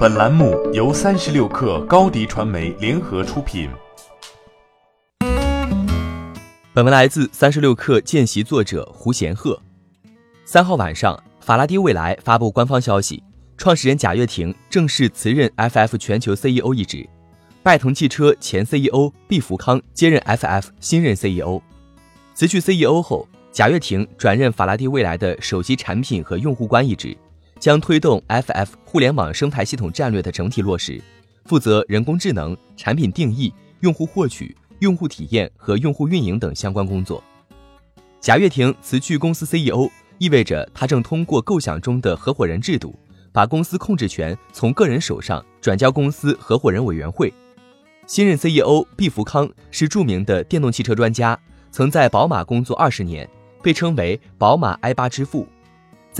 本栏目由三十六氪高低传媒联合出品。本文来自三十六氪见习作者胡贤鹤。三号晚上，法拉第未来发布官方消息，创始人贾跃亭正式辞任 FF 全球 CEO 一职，拜腾汽车前 CEO 毕福康接任 FF 新任 CEO。辞去 CEO 后，贾跃亭转任法拉第未来的首席产品和用户官一职。将推动 FF 互联网生态系统战略的整体落实，负责人工智能、产品定义、用户获取、用户体验和用户运营等相关工作。贾跃亭辞去公司 CEO，意味着他正通过构想中的合伙人制度，把公司控制权从个人手上转交公司合伙人委员会。新任 CEO 毕福康是著名的电动汽车专家，曾在宝马工作二十年，被称为“宝马 i 八之父”。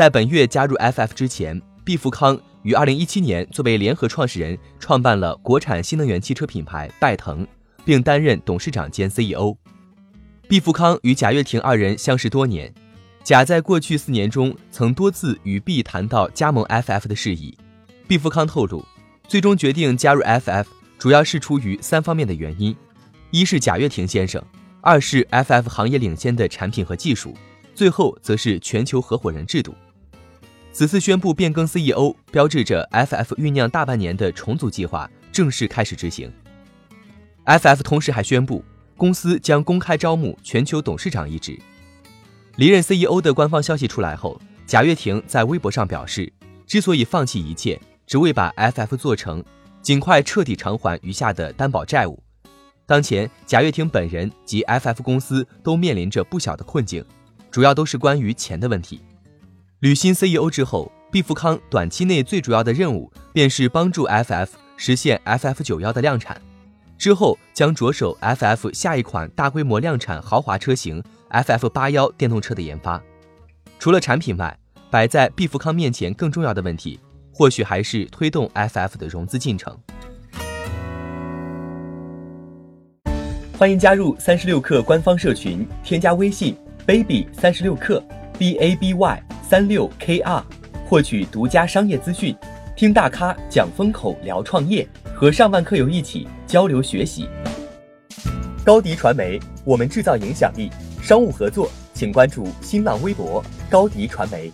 在本月加入 FF 之前，毕福康于2017年作为联合创始人创办了国产新能源汽车品牌拜腾，并担任董事长兼 CEO。毕福康与贾跃亭二人相识多年，贾在过去四年中曾多次与毕谈到加盟 FF 的事宜。毕福康透露，最终决定加入 FF 主要是出于三方面的原因：一是贾跃亭先生，二是 FF 行业领先的产品和技术。最后则是全球合伙人制度。此次宣布变更 CEO，标志着 FF 酝酿大半年的重组计划正式开始执行。FF 同时还宣布，公司将公开招募全球董事长一职。离任 CEO 的官方消息出来后，贾跃亭在微博上表示，之所以放弃一切，只为把 FF 做成，尽快彻底偿还余下的担保债务。当前，贾跃亭本人及 FF 公司都面临着不小的困境。主要都是关于钱的问题。履新 CEO 之后，毕福康短期内最主要的任务便是帮助 FF 实现 FF 九幺的量产，之后将着手 FF 下一款大规模量产豪华车型 FF 八幺电动车的研发。除了产品外，摆在毕福康面前更重要的问题，或许还是推动 FF 的融资进程。欢迎加入三十六氪官方社群，添加微信。baby 三十六氪，b a b y 三六 k r，获取独家商业资讯，听大咖讲风口，聊创业，和上万客友一起交流学习。高迪传媒，我们制造影响力。商务合作，请关注新浪微博高迪传媒。